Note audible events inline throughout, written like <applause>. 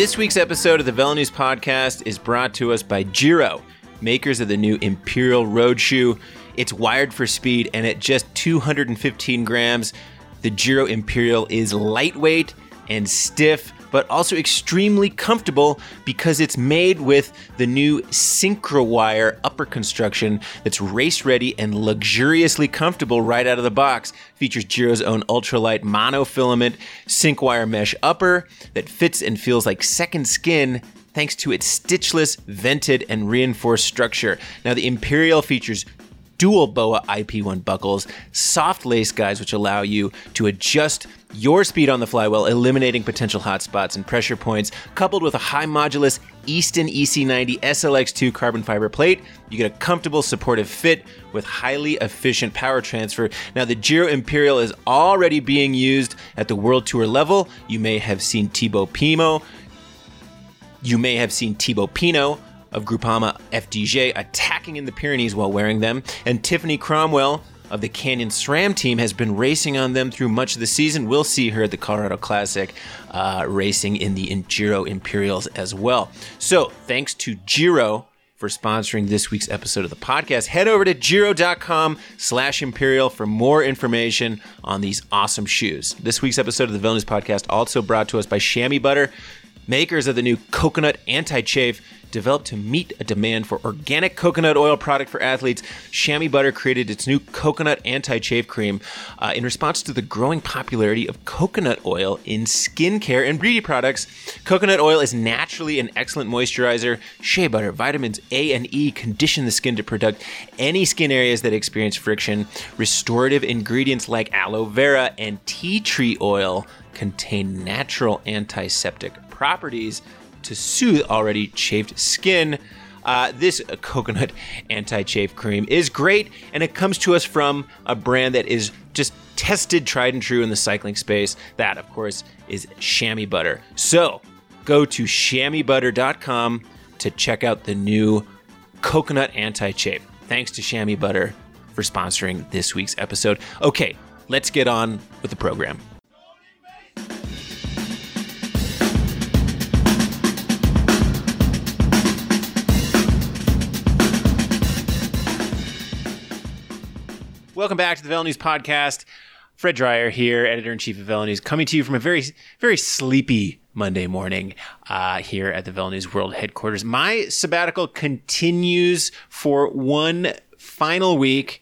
This week's episode of the Velo News Podcast is brought to us by Giro, makers of the new Imperial Road Shoe. It's wired for speed, and at just 215 grams, the Giro Imperial is lightweight and stiff, but also extremely comfortable because it's made with the new Synchrowire upper construction that's race ready and luxuriously comfortable right out of the box. Features Giro's own ultralight monofilament Synchwire mesh upper that fits and feels like second skin thanks to its stitchless, vented, and reinforced structure. Now, the Imperial features dual BOA IP1 buckles, soft lace guides, which allow you to adjust your speed on the fly while eliminating potential hot spots and pressure points, coupled with a high modulus Easton EC90 SLX2 carbon fiber plate. You get a comfortable, supportive fit with highly efficient power transfer. Now, the Giro Imperial is already being used at the World Tour level. You may have seen Thibaut Pimo. You may have seen Thibaut Pinot of Groupama FDJ attacking in the Pyrenees while wearing them, and Tiffany Cromwell of the Canyon SRAM team has been racing on them through much of the season. We'll see her at the Colorado Classic uh, racing in the Giro Imperials as well. So, thanks to Giro for sponsoring this week's episode of the podcast. Head over to Giro.com slash Imperial for more information on these awesome shoes. This week's episode of the News Podcast also brought to us by Chamois Butter, makers of the new coconut anti-chafe developed to meet a demand for organic coconut oil product for athletes, Chamois Butter created its new coconut anti-chafe cream uh, in response to the growing popularity of coconut oil in skincare and beauty products. Coconut oil is naturally an excellent moisturizer. Shea butter, vitamins A and E condition the skin to protect any skin areas that experience friction. Restorative ingredients like aloe vera and tea tree oil contain natural antiseptic properties to soothe already chafed skin. Uh, this coconut <laughs> anti chafe cream is great, and it comes to us from a brand that is just tested, tried, and true in the cycling space. That, of course, is Chamois Butter. So go to chamoisbutter.com to check out the new coconut anti chafe. Thanks to Chamois Butter for sponsoring this week's episode. Okay, let's get on with the program. Welcome back to the Velo News Podcast. Fred Dreier here, editor in chief of Velo News, coming to you from a very, very sleepy Monday morning uh, here at the Velo News World headquarters. My sabbatical continues for one final week,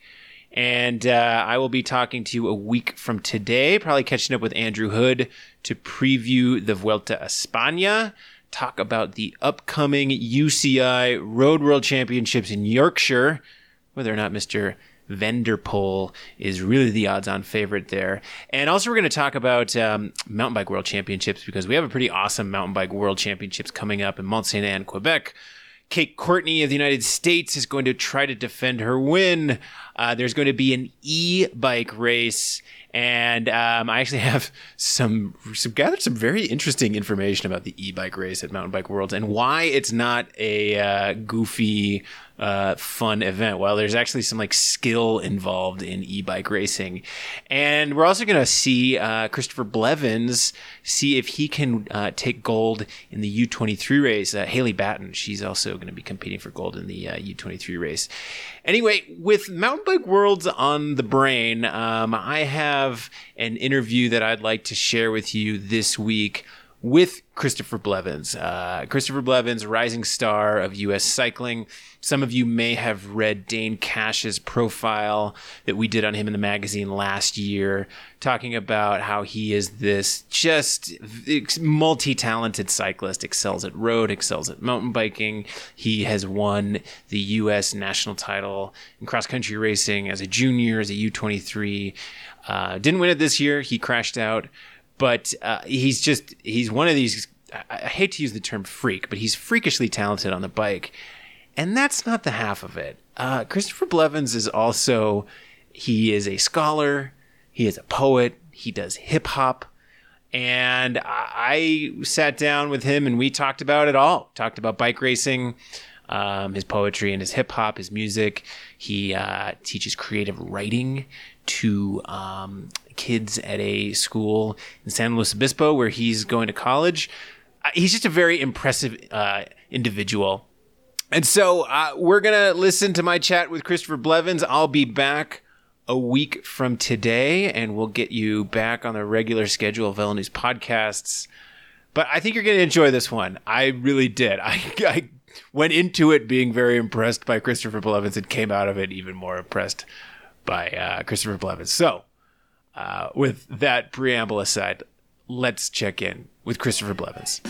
and uh, I will be talking to you a week from today, probably catching up with Andrew Hood to preview the Vuelta a España talk about the upcoming UCI Road World Championships in Yorkshire, whether or not Mr. Van der Poel is really the odds-on favorite there. And also, we're going to talk about um, mountain bike world championships because we have a pretty awesome mountain bike world championships coming up in Mont Saint Anne, Quebec. Kate Courtney of the United States is going to try to defend her win. Uh, there's going to be an e-bike race, and um, I actually have some, some gathered some very interesting information about the e-bike race at Mountain Bike Worlds and why it's not a uh, goofy uh, fun event. Well, there's actually some like skill involved in e-bike racing, and we're also going to see uh, Christopher Blevins see if he can uh, take gold in the U23 race. Uh, Haley Batten, she's also going to be competing for gold in the U23 uh, race. Anyway, with Mountain Bike Worlds on the brain, um, I have an interview that I'd like to share with you this week with Christopher Blevins. Uh, Christopher Blevins, rising star of U.S. cycling. Some of you may have read Dane Cash's profile that we did on him in the magazine last year, talking about how he is this just multi talented cyclist, excels at road, excels at mountain biking. He has won the U.S. national title in cross country racing as a junior, as a U23. Uh, didn't win it this year. He crashed out but uh, he's just he's one of these I hate to use the term freak, but he's freakishly talented on the bike. And that's not the half of it. Uh, Christopher Blevins is also, he is a scholar, he is a poet, he does hip hop. And I sat down with him and we talked about it all. Talked about bike racing, um, his poetry and his hip hop, his music. He uh, teaches creative writing to um, kids at a school in San Luis Obispo where he's going to college. he's just a very impressive uh, individual. And so uh, we're gonna listen to my chat with Christopher Blevins. I'll be back a week from today, and we'll get you back on the regular schedule of News podcasts. But I think you're gonna enjoy this one. I really did. <laughs> I, I went into it being very impressed by Christopher Blevins and came out of it even more impressed by uh, Christopher Blevins. So, uh, with that preamble aside, let's check in with Christopher Blevins.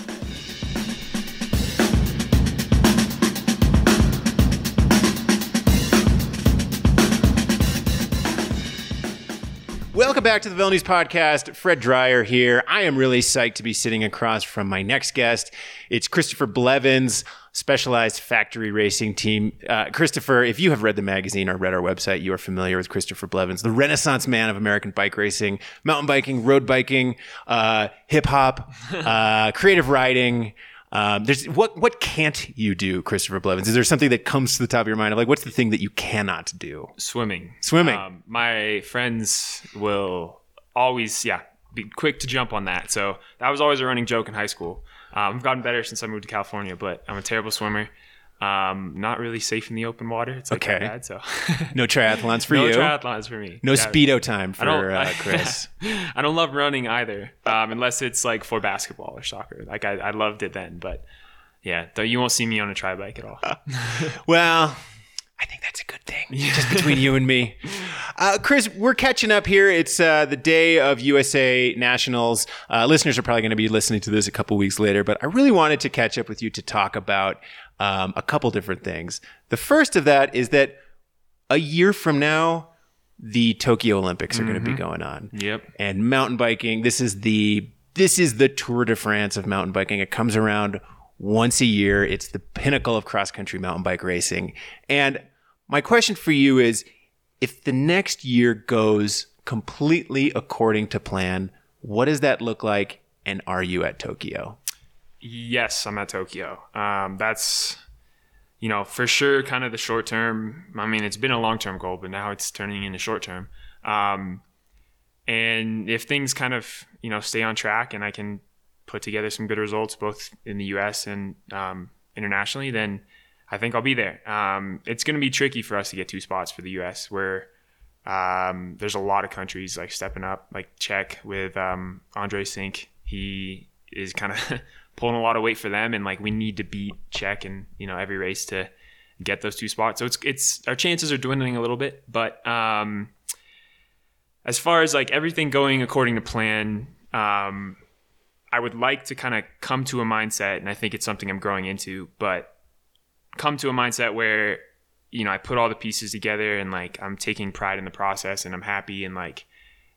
Welcome back to the News Podcast. Fred Dreier here. I am really psyched to be sitting across from my next guest. It's Christopher Blevins, Specialized Factory Racing Team. Uh, Christopher, if you have read the magazine or read our website, you are familiar with Christopher Blevins, the renaissance man of American bike racing, mountain biking, road biking, uh, hip hop, <laughs> uh, creative riding. Um, there's what what can't you do, Christopher Blevins? Is there something that comes to the top of your mind of like what's the thing that you cannot do? Swimming. Swimming. Um, my friends will always, yeah, be quick to jump on that. So that was always a running joke in high school. Um, I've gotten better since I moved to California, but I'm a terrible swimmer. Um, not really safe in the open water. It's like Okay. bad. So <laughs> No triathlons for no you. No triathlons for me. no Yeah. speedo time I for uh, <laughs> Chris. I don't love running either, um, unless it's like for basketball or soccer. Like I, I loved it then, but yeah, though you won't see me on a tri bike at all. <laughs> Well, I think that's a good thing, just between you and me. <laughs> Uh, Chris, we're catching up here. It's uh, the day of USA Nationals. Uh, listeners are probably going to be listening to this a couple weeks later, but I really wanted to catch up with you to talk about um, a couple different things. The first of that is that a year from now, the Tokyo Olympics are going to be going on yep. and mountain biking this is the this is the tour de france of mountain biking it comes around once a year it's the pinnacle of cross country mountain bike racing and my question for you is if the next year goes completely according to plan what does that look like and are you at tokyo Yes, I'm at Tokyo. Um, that's, you know, for sure kind of the short term. I mean, it's been a long term goal, but now it's turning into short term. Um, and if things kind of, you know, stay on track and I can put together some good results both in the US and um, internationally, then I think I'll be there. Um, it's going to be tricky for us to get two spots for the US where um, there's a lot of countries like stepping up, like Czech with um, Andre Cink. He is kind of <laughs> pulling a lot of weight for them, and like we need to beat Czech in you know every race to get those two spots. So it's it's our chances are dwindling a little bit, but um, as far as like everything going according to plan, um, I would like to kind of come to a mindset, and I think it's something I'm growing into, but come to a mindset where you know I put all the pieces together and like I'm taking pride in the process and I'm happy and like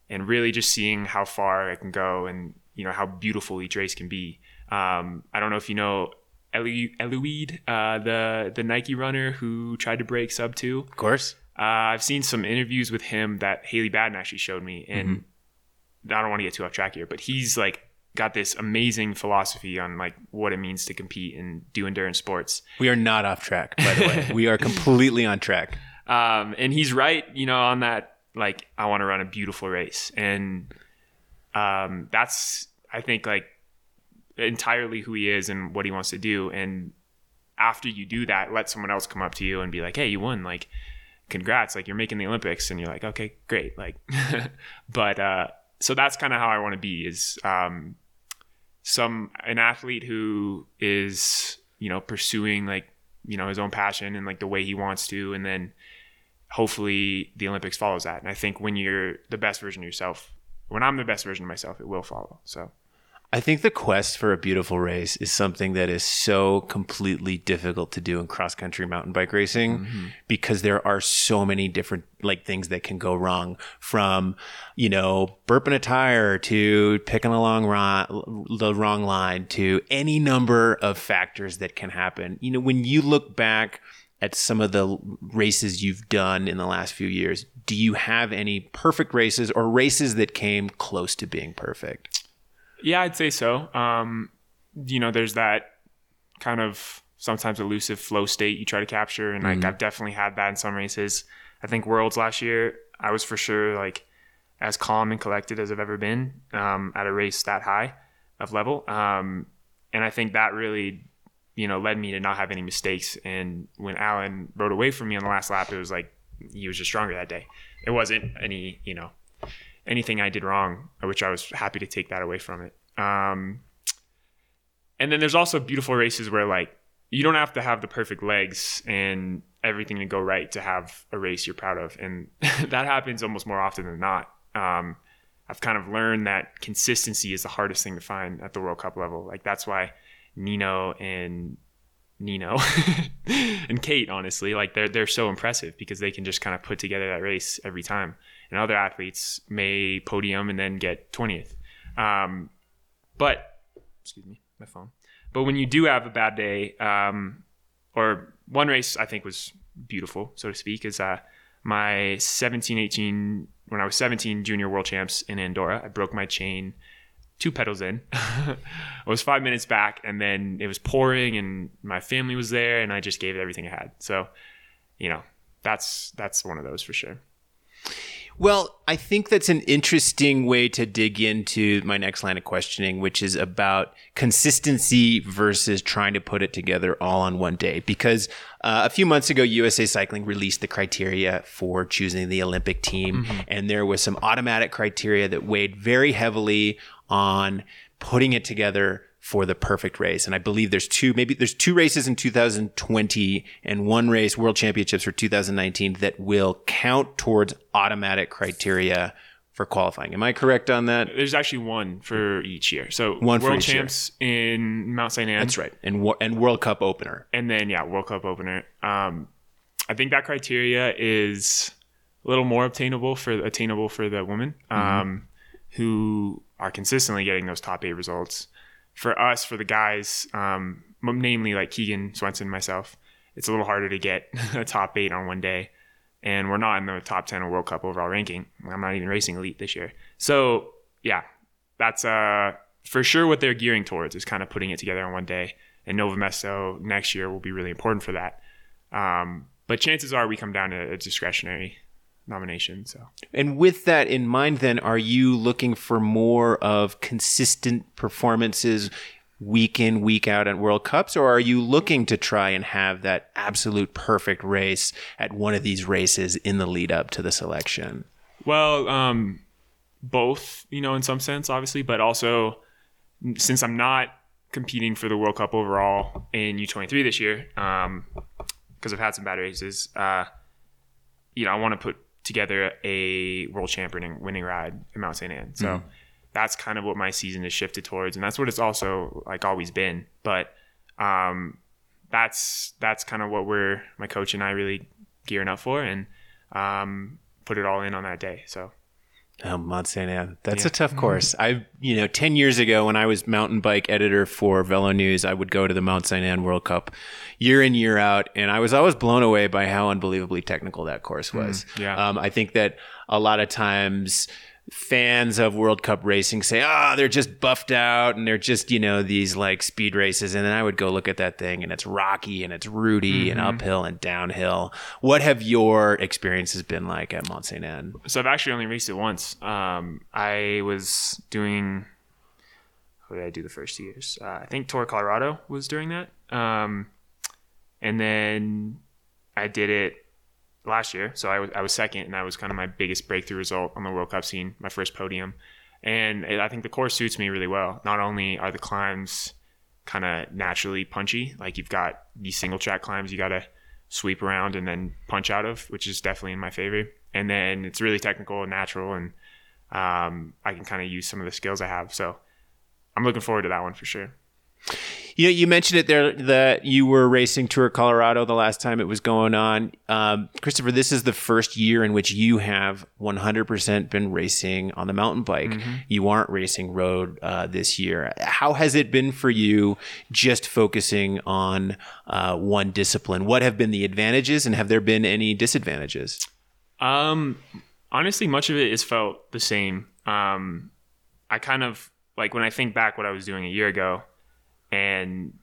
and really just seeing how far I can go and you know how beautiful each race can be. Um, I don't know if you know Elu- Eliud, uh, the the Nike runner who tried to break sub two. of course Uh, I've seen some interviews with him that Haley Batten actually showed me, and I don't want to get too off track here, but he's like got this amazing philosophy on like what it means to compete and do endurance sports. we are not off track by the way <laughs> we are completely on track Um, and he's right, you know, on that. Like, I want to run a beautiful race, and um, that's I think like entirely who he is and what he wants to do. And after you do that, let someone else come up to you and be like, "Hey, you won! Like, congrats! Like, you're making the Olympics." And you're like, "Okay, great!" Like, <laughs> but uh, so that's kind of how I want to be. Is um, some an athlete who is you know pursuing like you know his own passion and like the way he wants to, and then hopefully the Olympics follows that. And I think when you're the best version of yourself, when I'm the best version of myself, it will follow. So I think the quest for a beautiful race is something that is so completely difficult to do in cross country mountain bike racing mm-hmm. because there are so many different like things that can go wrong from, you know, burping a tire to picking a long ro- the wrong line to any number of factors that can happen. You know, when you look back at some of the races you've done in the last few years, do you have any perfect races or races that came close to being perfect? Yeah, I'd say so. Um, you know, there's that kind of sometimes elusive flow state you try to capture, and like I've definitely had that in some races. I think Worlds last year, I was for sure like as calm and collected as I've ever been um, at a race that high of level. Um, and I think that really, you know, led me to not have any mistakes. And when Alan rode away from me on the last lap, it was like he was just stronger that day. It wasn't any, you know, anything I did wrong, which I was happy to take that away from it. Um, and then there's also beautiful races where like you don't have to have the perfect legs and everything to go right to have a race you're proud of, and <laughs> that happens almost more often than not. Um, I've kind of learned that consistency is the hardest thing to find at the World Cup level. Like that's why Nino and Nino <laughs> and Kate, honestly, like they're they're so impressive because they can just kind of put together that race every time. And other athletes may podium and then get twentieth. Um, but excuse me, my phone. But when you do have a bad day, um, or one race I think was beautiful, so to speak, is uh, my 17, 18 when I was 17 junior world champs in Andorra. I broke my chain two pedals in. <laughs> I was five minutes back, and then it was pouring, and my family was there, and I just gave everything I had. So, you know, that's that's one of those for sure. Well, I think that's an interesting way to dig into my next line of questioning, which is about consistency versus trying to put it together all on one day. Because uh, a few months ago, USA Cycling released the criteria for choosing the Olympic team, mm-hmm. and there was some automatic criteria that weighed very heavily on putting it together for the perfect race. And I believe there's two, maybe there's two races in 2020 and one race, World Championships for 2019, that will count towards automatic criteria for qualifying. Am I correct on that? There's actually one for each year. So one World Champs year. in Mount St. Anne. That's right. And and World Cup opener. And then yeah, World Cup opener. Um, I think that criteria is a little more obtainable for attainable for the women mm-hmm. um, who are consistently getting those top eight results for us, for the guys, um, namely like Keegan Swenson, myself, it's a little harder to get <laughs> a top eight on one day. And we're not in the top 10 of World Cup overall ranking. I'm not even racing elite this year. So, yeah, that's uh, for sure what they're gearing towards is kind of putting it together on one day. And Nove Mesto next year will be really important for that. Um, but chances are we come down to a discretionary nomination. So, and with that in mind, then are you looking for more of consistent performances? Week in, week out at World Cups, or are you looking to try and have that absolute perfect race at one of these races in the lead up to the selection? Well, um, both, you know, in some sense, obviously, but also since I'm not competing for the World Cup overall in U23 this year, because um, I've had some bad races, uh, you know, I want to put together a world champion winning ride in Mount St. Anne. So mm. that's kind of what my season has shifted towards, and that's what it's also like always been. But um, that's that's kind of what we're my coach and I really gearing up for, and um, put it all in on that day. So Oh, Mont Saint Anne. That's yeah. a tough course. I, you know, 10 years ago when I was mountain bike editor for Velo News, I would go to the Mount Saint Anne World Cup year in, year out. And I was always blown away by how unbelievably technical that course was. Mm, yeah. Um, I think that a lot of times, fans of World Cup racing say, "Ah, oh, they're just buffed out and they're just, you know, these like speed races." And then I would go look at that thing and it's rocky and it's rooty mm-hmm. and uphill and downhill. What have your experiences been like at Mont Saint Anne? So I've actually only raced it once. Um, I was doing what did I do the first two years? Uh, I think Tour Colorado was during that. Um, and then I did it last year. So I was I was second, and that was kind of my biggest breakthrough result on the World Cup scene, my first podium. And I think the course suits me really well. Not only are the climbs kind of naturally punchy, like you've got these single track climbs you got to sweep around and then punch out of, which is definitely in my favor. And then it's really technical and natural, and um, I can kind of use some of the skills I have. So I'm looking forward to that one for sure. You know, you mentioned it there that you were racing Tour Colorado the last time it was going on. Um, Christopher, this is the first year in which you have 100% been racing on the mountain bike. Mm-hmm. You aren't racing road uh, this year. How has it been for you just focusing on uh, one discipline? What have been the advantages and have there been any disadvantages? Um, honestly, much of it is felt the same. Um, I kind of like when I think back what I was doing a year ago and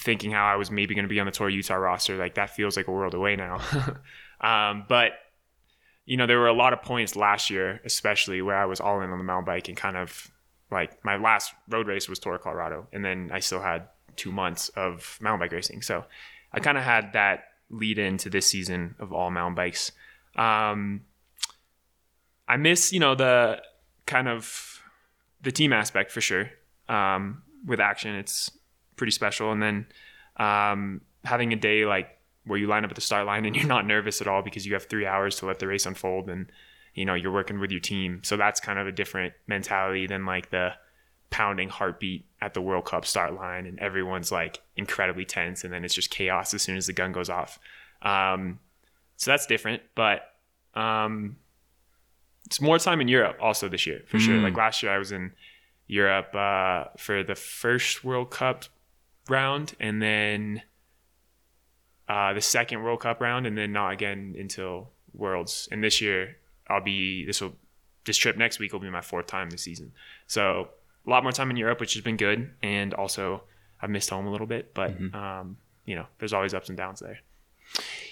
thinking how I was maybe going to be on the Tour Utah roster, like that feels like a world away now. <laughs> um, but you know, there were a lot of points last year, especially where I was all in on the mountain bike and kind of like my last road race was Tour Colorado, and then I still had two months of mountain bike racing. So I kind of had that lead into this season of all mountain bikes. Um, I miss, you know, the kind of the team aspect for sure. Um, with Axeon, it's pretty special. And then um, having a day like where you line up at the start line and <laughs> you're not nervous at all because you have three hours to let the race unfold and you know you're working with your team. So that's kind of a different mentality than like the pounding heartbeat at the World Cup start line and everyone's like incredibly tense and then it's just chaos as soon as the gun goes off. Um, so that's different, but um, it's more time in Europe also this year for mm. sure. Like last year I was in Europe uh, for the first World Cup round and then uh, the second World Cup round and then not again until Worlds. And this year I'll be this will this trip next week will be my fourth time this season. So a lot more time in Europe, which has been good, and also I've missed home a little bit, but mm-hmm. um, you know, there's always ups and downs there.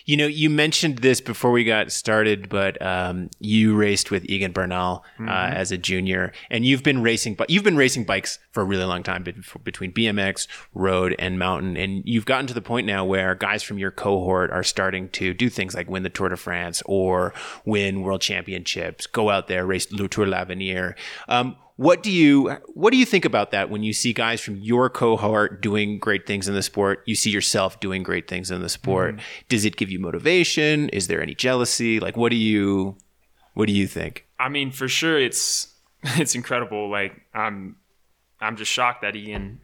You know, you mentioned this before we got started, but um, you raced with Egan Bernal uh, mm-hmm. as a junior, and you've been racing, but you've been racing bikes for a really long time between BMX, road, and mountain, and you've gotten to the point now where guys from your cohort are starting to do things like win the Tour de France or win world championships, go out there race Le Tour l'Avenir. Um, what do you what do you think about that when you see guys from your cohort doing great things in the sport? You see yourself doing great things in the sport. Mm. Does it give you motivation? Is there any jealousy? Like what do you what do you think? I mean, for sure it's <laughs> it's incredible. Like I'm I'm just shocked that Egan,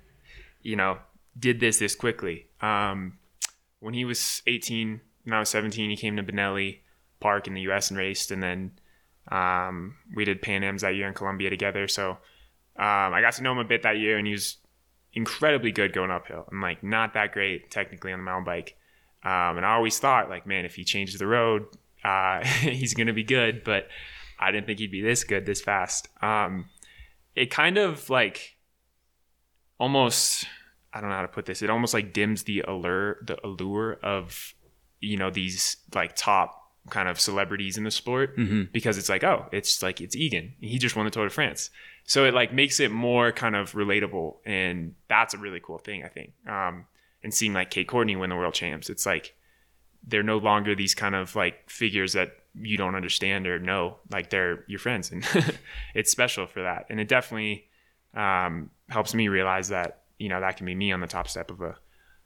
you know, did this this quickly. Um, when he was 18, when I was 17, he came to Bonelli Park in the U.S. and raced, and then um, we did Pan Am's that year in Colombia together. So um, I got to know him a bit that year, and he was incredibly good going uphill. I'm like not that great technically on the mountain bike. Um, and I always thought like, man, if he changes the road, uh, <laughs> he's to be good. But I didn't think he'd be this good this fast. Um, it kind of like almost, I don't know how to put this. It almost like dims the allure, the allure of, you know, these like top kind of celebrities in the sport mm-hmm. because it's like, oh, it's like it's Egan. He just won the Tour de France. So it like makes it more kind of relatable. And that's a really cool thing, I think. Um, and seeing like Kate Courtney win the world champs, it's like they're no longer these kind of like figures that you don't understand or know. Like they're your friends. And <laughs> it's special for that. And it definitely um, helps me realize that, you know, that can be me on the top step of a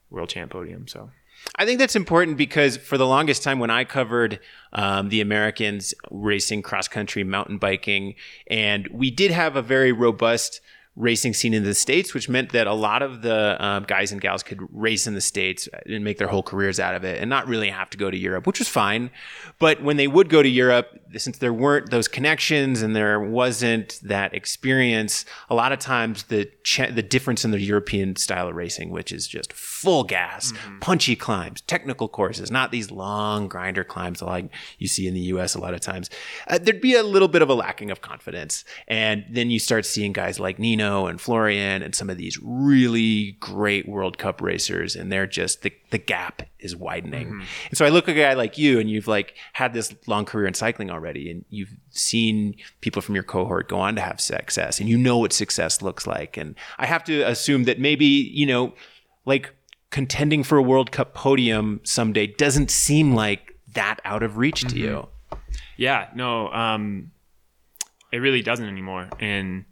world champ podium. So I think that's important because for the longest time, when I covered um, the Americans racing cross country mountain biking, and we did have a very robust racing scene in the states, which meant that a lot of the um, guys and gals could race in the states and make their whole careers out of it, and not really have to go to Europe, which was fine. But when they would go to Europe, since there weren't those connections and there wasn't that experience, a lot of times the ch- the difference in the European style of racing, which is just full gas, mm-hmm. punchy climbs, technical courses, not these long grinder climbs like you see in the U.S. a lot of times, uh, there'd be a little bit of a lacking of confidence, and then you start seeing guys like Nino and Florian and some of these really great World Cup racers, and they're just the the gap is widening. Mm-hmm. And so I look at a guy like you, and you've like had this long career in cycling already, and you've seen people from your cohort go on to have success, and you know what success looks like. And I have to assume that maybe you know, like contending for a World Cup podium someday doesn't seem like that out of reach mm-hmm. to you. Yeah, no, um, it really doesn't anymore, and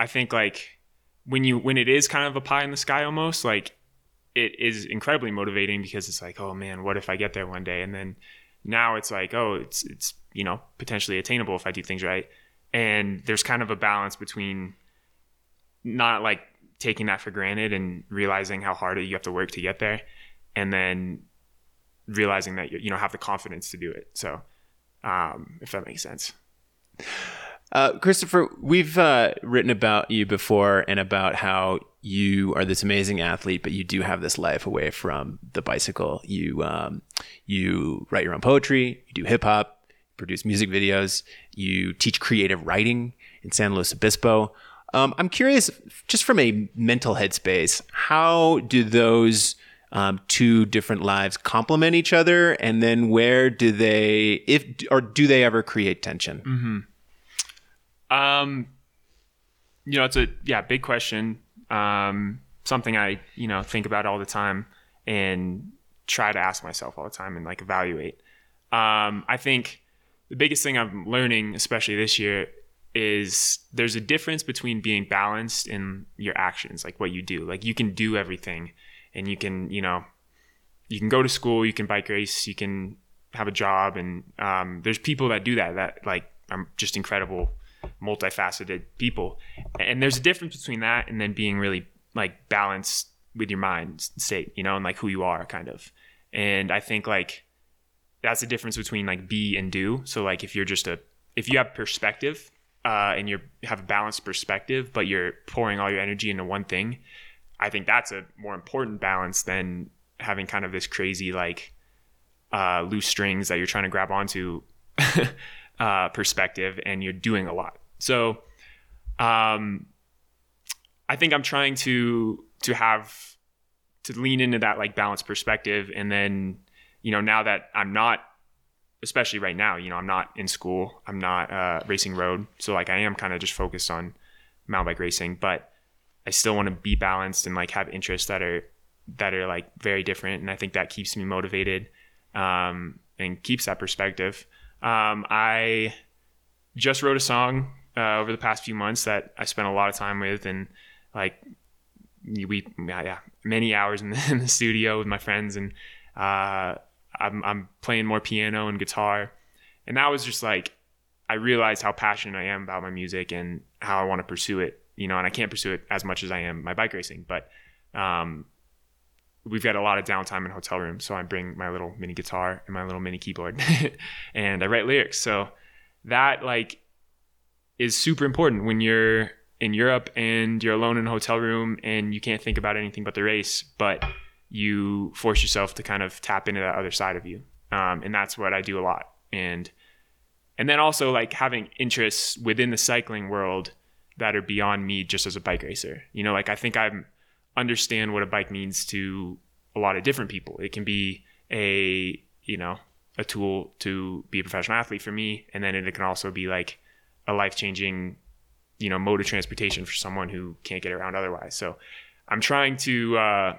I think like when you when it is kind of a pie in the sky almost like it is incredibly motivating because it's like oh man what if I get there one day? And then now it's like oh it's it's you know potentially attainable if I do things right. And there's kind of a balance between not like taking that for granted and realizing how hard you have to work to get there and then realizing that you, you know have the confidence to do it. So um, if that makes sense uh, Christopher, we've uh, written about you before and about how you are this amazing athlete, but you do have this life away from the bicycle. You um, you write your own poetry, you do hip hop, produce music videos, you teach creative writing in San Luis Obispo. Um, I'm curious, just from a mental headspace, how do those um, two different lives complement each other, and then where do they, if or do they ever create tension? Mm-hmm. Um, you know, it's a yeah big question. Um, something I you know think about all the time and try to ask myself all the time and like evaluate. Um, I think the biggest thing I'm learning, especially this year, is there's a difference between being balanced in your actions, like what you do. Like you can do everything, and you can you know you can go to school, you can bike race, you can have a job, and um, there's people that do that that like are just incredible, multifaceted people. And there's a difference between that and then being really like balanced with your mind state, you know, and like who you are, kind of. And I think like that's the difference between like be and do. So like if you're just a if you have perspective uh, and you have a balanced perspective, but you're pouring all your energy into one thing, I think that's a more important balance than having kind of this crazy like uh, loose strings that you're trying to grab onto <laughs> uh, perspective, and you're doing a lot. So, um, I think I'm trying to to have to lean into that like balanced perspective, and then you know now that I'm not especially right now, you know, I'm not in school. I'm not uh, racing road. So like I am kind of just focused on mountain bike racing, but I still want to be balanced and like have interests that are that are like very different. And I think that keeps me motivated um, and keeps that perspective. Um, I just wrote a song uh, over the past few months that I spent a lot of time with and like we yeah many hours in the, <laughs> in the studio with my friends and uh, I'm, I'm playing more piano and guitar. And that was just like, I realized how passionate I am about my music and how I want to pursue it, you know, and I can't pursue it as much as I am my bike racing, but, um, we've got a lot of downtime in hotel rooms. So I bring my little mini guitar and my little mini keyboard <laughs> and I write lyrics. So that like is super important when you're in Europe and you're alone in a hotel room and you can't think about anything but the race. But you force yourself to kind of tap into that other side of you. Um, and that's what I do a lot. And and then also like having interests within the cycling world that are beyond me just as a bike racer. You know, like I think I understand what a bike means to a lot of different people. It can be a, you know, a tool to be a professional athlete for me. And then it can also be like a life changing, you know, mode of transportation for someone who can't get around otherwise. So I'm trying to, uh,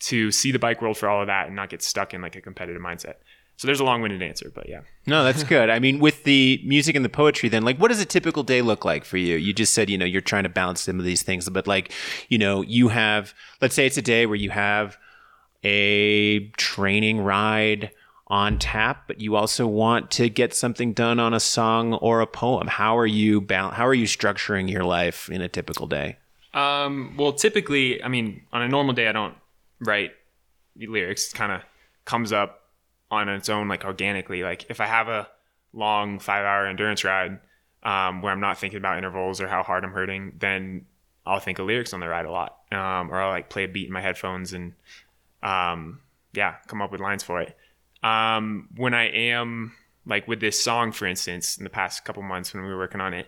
to see the bike world for all of that and not get stuck in like a competitive mindset. So there's a long-winded answer, but yeah. No, that's good. I mean, with the music and the poetry, then like, what does a typical day look like for you? You just said, you know, you're trying to balance some of these things, but like, you know, you have, let's say it's a day where you have a training ride on tap, but you also want to get something done on a song or a poem. How are you How are you structuring your life in a typical day? Um, well, typically, I mean, on a normal day, I don't write lyrics It kind of comes up on its own like organically like if i have a long five hour endurance ride um, where i'm not thinking about intervals or how hard i'm hurting then i'll think of lyrics on the ride a lot um, or i'll like play a beat in my headphones and um, yeah come up with lines for it um, when i am like with this song for instance in the past couple months when we were working on it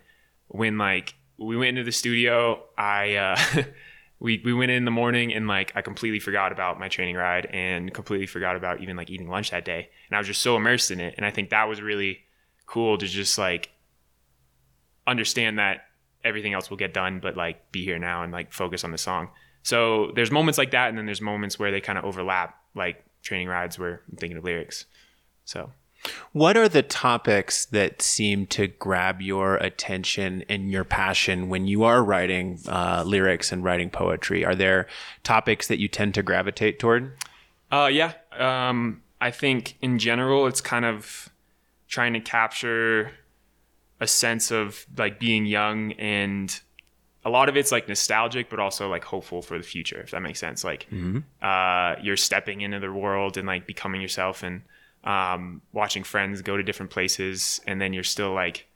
when like we went into the studio i uh, <laughs> we we went in the morning and like I completely forgot about my training ride and completely forgot about even like eating lunch that day. And I was just so immersed in it. And I think that was really cool to just like understand that everything else will get done, but like be here now and like focus on the song. So there's moments like that, and then there's moments where they kind of overlap, like training rides where I'm thinking of lyrics. So what are the topics that seem to grab your attention and your passion when you are writing uh, lyrics and writing poetry? Are there topics that you tend to gravitate toward? Uh, yeah. Um, I think in general, it's kind of trying to capture a sense of like being young and a lot of it's like nostalgic, but also like hopeful for the future, if that makes sense. Like mm-hmm. uh, you're stepping into the world and like becoming yourself and um, watching friends go to different places, and then you're still like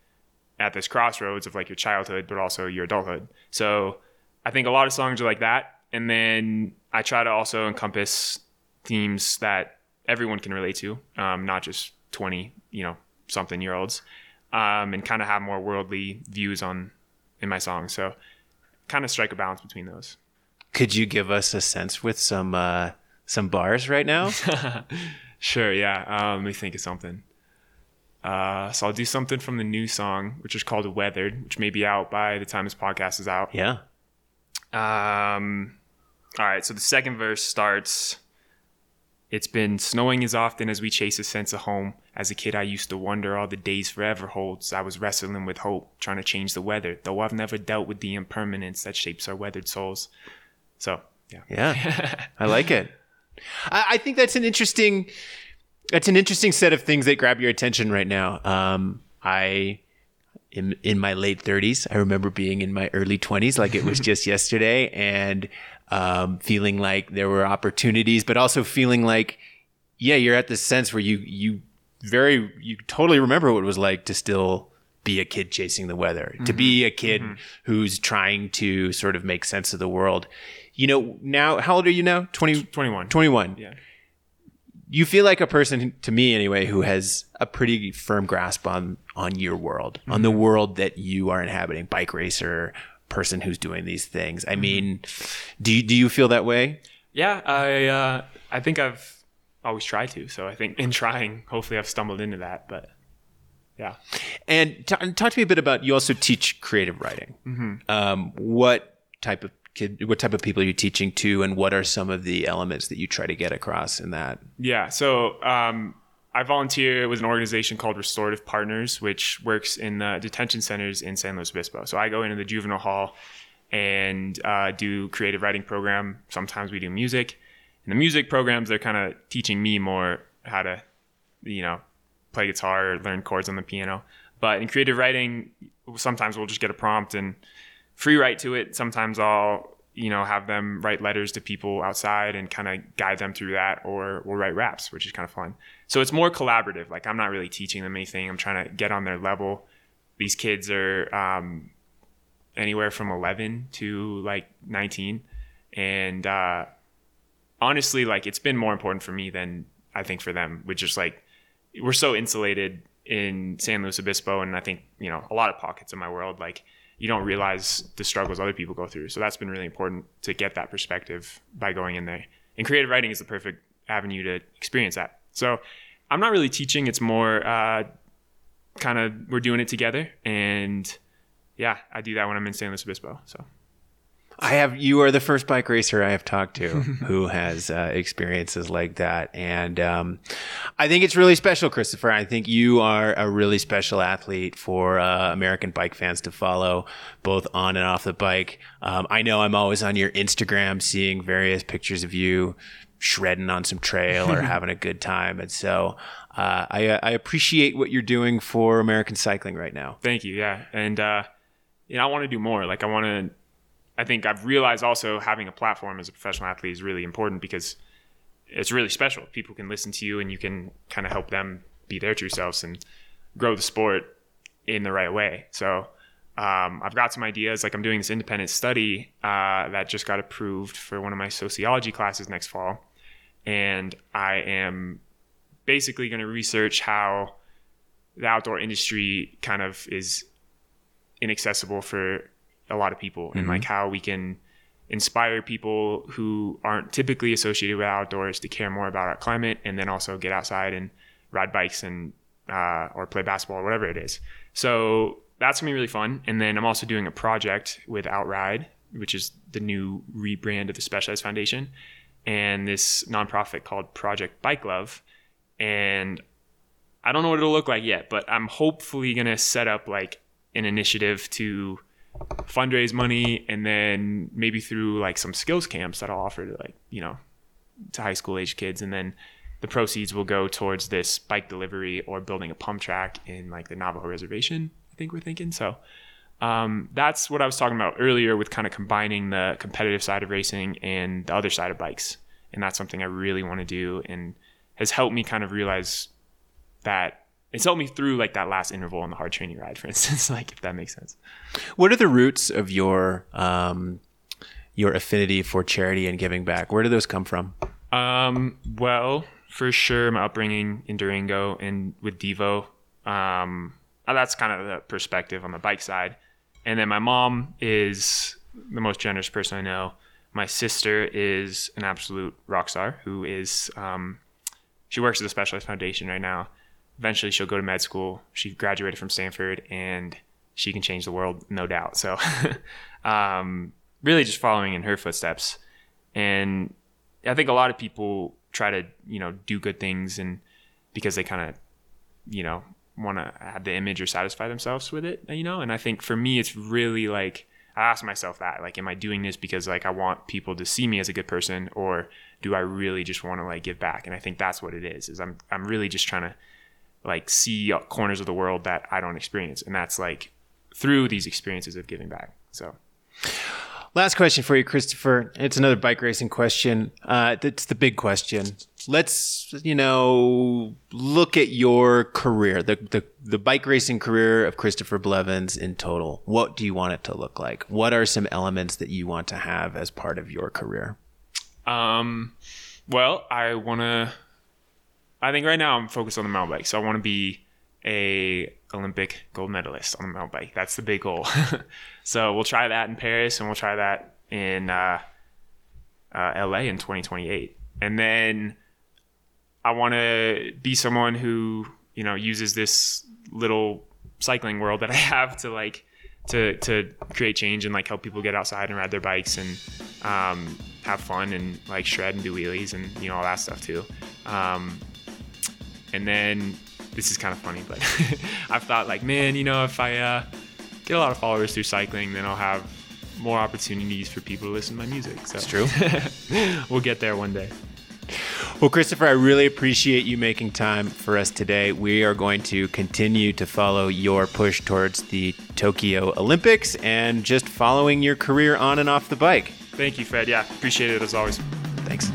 at this crossroads of like your childhood, but also your adulthood. So I think a lot of songs are like that. And then I try to also encompass themes that everyone can relate to, um, not just 20, you know, something year olds, um, and kind of have more worldly views on in my songs. So kind of strike a balance between those. Could you give us a sense with some uh, some bars right now? <laughs> Sure, yeah. Um, let me think of something. Uh, so I'll do something from the new song, which is called "Weathered," which may be out by the time this podcast is out. Yeah. Um, all right. So the second verse starts. It's been snowing as often as we chase a sense of home. As a kid, I used to wonder all the days forever holds. I was wrestling with hope, trying to change the weather, though I've never dealt with the impermanence that shapes our weathered souls. So, yeah. Yeah. <laughs> I like it. I, I think that's an interesting that's an interesting set of things that grab your attention right now. Um, I in in my late 30s, I remember being in my early 20s like it was <laughs> just yesterday and um, feeling like there were opportunities, but also feeling like, yeah, you're at this sense where you you very you totally remember what it was like to still be a kid chasing the weather, mm-hmm. to be a kid mm-hmm. who's trying to sort of make sense of the world. You know, now how old are you now? 20, 21. 21. Yeah. You feel like a person to me anyway who has a pretty firm grasp on on your world, mm-hmm. on the world that you are inhabiting, bike racer, person who's doing these things. I mm-hmm. mean, do you, do you feel that way? Yeah, I uh, I think I've always tried to. So I think in trying, hopefully, I've stumbled into that. But yeah. And t- talk to me a bit about you also teach creative writing. Mm-hmm. Um, what type of kid, what type of people are you teaching to, and what are some of the elements that you try to get across in that? Yeah. So um, I volunteer with an organization called Restorative Partners, which works in the detention centers in San Luis Obispo. So I go into the juvenile hall and uh, do creative writing program. Sometimes we do music. In the music programs, they're kind of teaching me more how to, you know, play guitar or learn chords on the piano. But in creative writing, sometimes we'll just get a prompt and free write to it. Sometimes I'll you know, have them write letters to people outside and kind of guide them through that, or we'll write raps, which is kind of fun. So it's more collaborative. Like I'm not really teaching them anything. I'm trying to get on their level. These kids are um, anywhere from 11 to like 19, and uh, honestly, like it's been more important for me than I think for them. Which is like we're so insulated in San Luis Obispo, and I think you know a lot of pockets of my world, like you don't realize the struggles other people go through. So that's been really important to get that perspective by going in there. And creative writing is the perfect avenue to experience that. So I'm not really teaching. It's more uh, kind of we're doing it together. And yeah, I do that when I'm in San Luis Obispo. So I have you are the first bike racer I have talked to <laughs> who has uh, experiences like that, and um, I think it's really special, Christopher. I think you are a really special athlete for uh, American bike fans to follow, both on and off the bike. Um, I know I'm always on your Instagram, seeing various pictures of you shredding on some trail or <laughs> having a good time, and so. Uh, I, I appreciate what you're doing for American cycling right now. Thank you. Yeah, and uh, you know, I want to do more. Like, I want to I think I've realized also having a platform as a professional athlete is really important because it's really special. People can listen to you and you can kind of help them be their true selves and grow the sport in the right way. So um, I've got some ideas. Like I'm doing this independent study uh, that just got approved for one of my sociology classes next fall, and I am basically going to research how the outdoor industry kind of is inaccessible for a lot of people mm-hmm. and like how we can inspire people who aren't typically associated with outdoors to care more about our climate and then also get outside and ride bikes and uh, or play basketball or whatever it is. So that's gonna be really fun. And then I'm also doing a project with Outride, which is the new rebrand of the Specialized Foundation, and this nonprofit called Project Bike Love. And I don't know what it'll look like yet, but I'm hopefully gonna set up like an initiative to fundraise money and then maybe through like some skills camps that I'll offer to like, you know, to high school age kids and then the proceeds will go towards this bike delivery or building a pump track in like the Navajo reservation, I think we're thinking. So um, that's what I was talking about earlier with kind of combining the competitive side of racing and the other side of bikes. And that's something I really want to do and has helped me kind of realize that it's helped me through like that last interval on the hard training ride, for <laughs> instance, like if that makes sense. What are the roots of your um, your affinity for charity and giving back? Where do those come from? Um, well, for sure, my upbringing in Durango and with Devo. Um, uh, that's kind of the perspective on the bike side. And then my mom is the most generous person I know. My sister is an absolute rock star who is, um, she works at the Specialized Foundation right now eventually she'll go to med school. She graduated from Stanford and she can change the world, no doubt. So, <laughs> um, really just following in her footsteps. And I think a lot of people try to, you know, do good things and because they kind of, you know, want to have the image or satisfy themselves with it, you know? And I think for me, it's really like, I ask myself that, like, am I doing this because like I want people to see me as a good person or do I really just want to like give back? And I think that's what it is, is I'm, I'm really just trying to like see corners of the world that I don't experience. And that's like through these experiences of giving back. So Last question for you, Christopher. It's another bike racing question. Uh, it's the big question. Let's, you know, look at your career, the, the, the bike racing career of Christopher Blevins in total. What do you want it to look like? What are some elements that you want to have as part of your career? Um, well, I want to, I think right now I'm focused on the mountain bike. So I want to be a Olympic gold medalist on the mountain bike. That's the big goal. <laughs> so we'll try that in Paris and we'll try that in uh, uh, LA in 2028. And then I want to be someone who you know uses this little cycling world that I <laughs> have to like to to create change and like help people get outside and ride their bikes and um, have fun and like shred and do wheelies and you know all that stuff too. Um, and then this is kind of funny, but <laughs> I've thought like, man, you know, if I uh, get a lot of followers through cycling, then I'll have more opportunities for people to listen to my music. So It's true. <laughs> we'll get there one day. Well, Christopher, I really appreciate you making time for us today. We are going to continue to follow your push towards the Tokyo Olympics and just following your career on and off the bike. Thank you, Fred. Yeah, appreciate it as always. Thanks.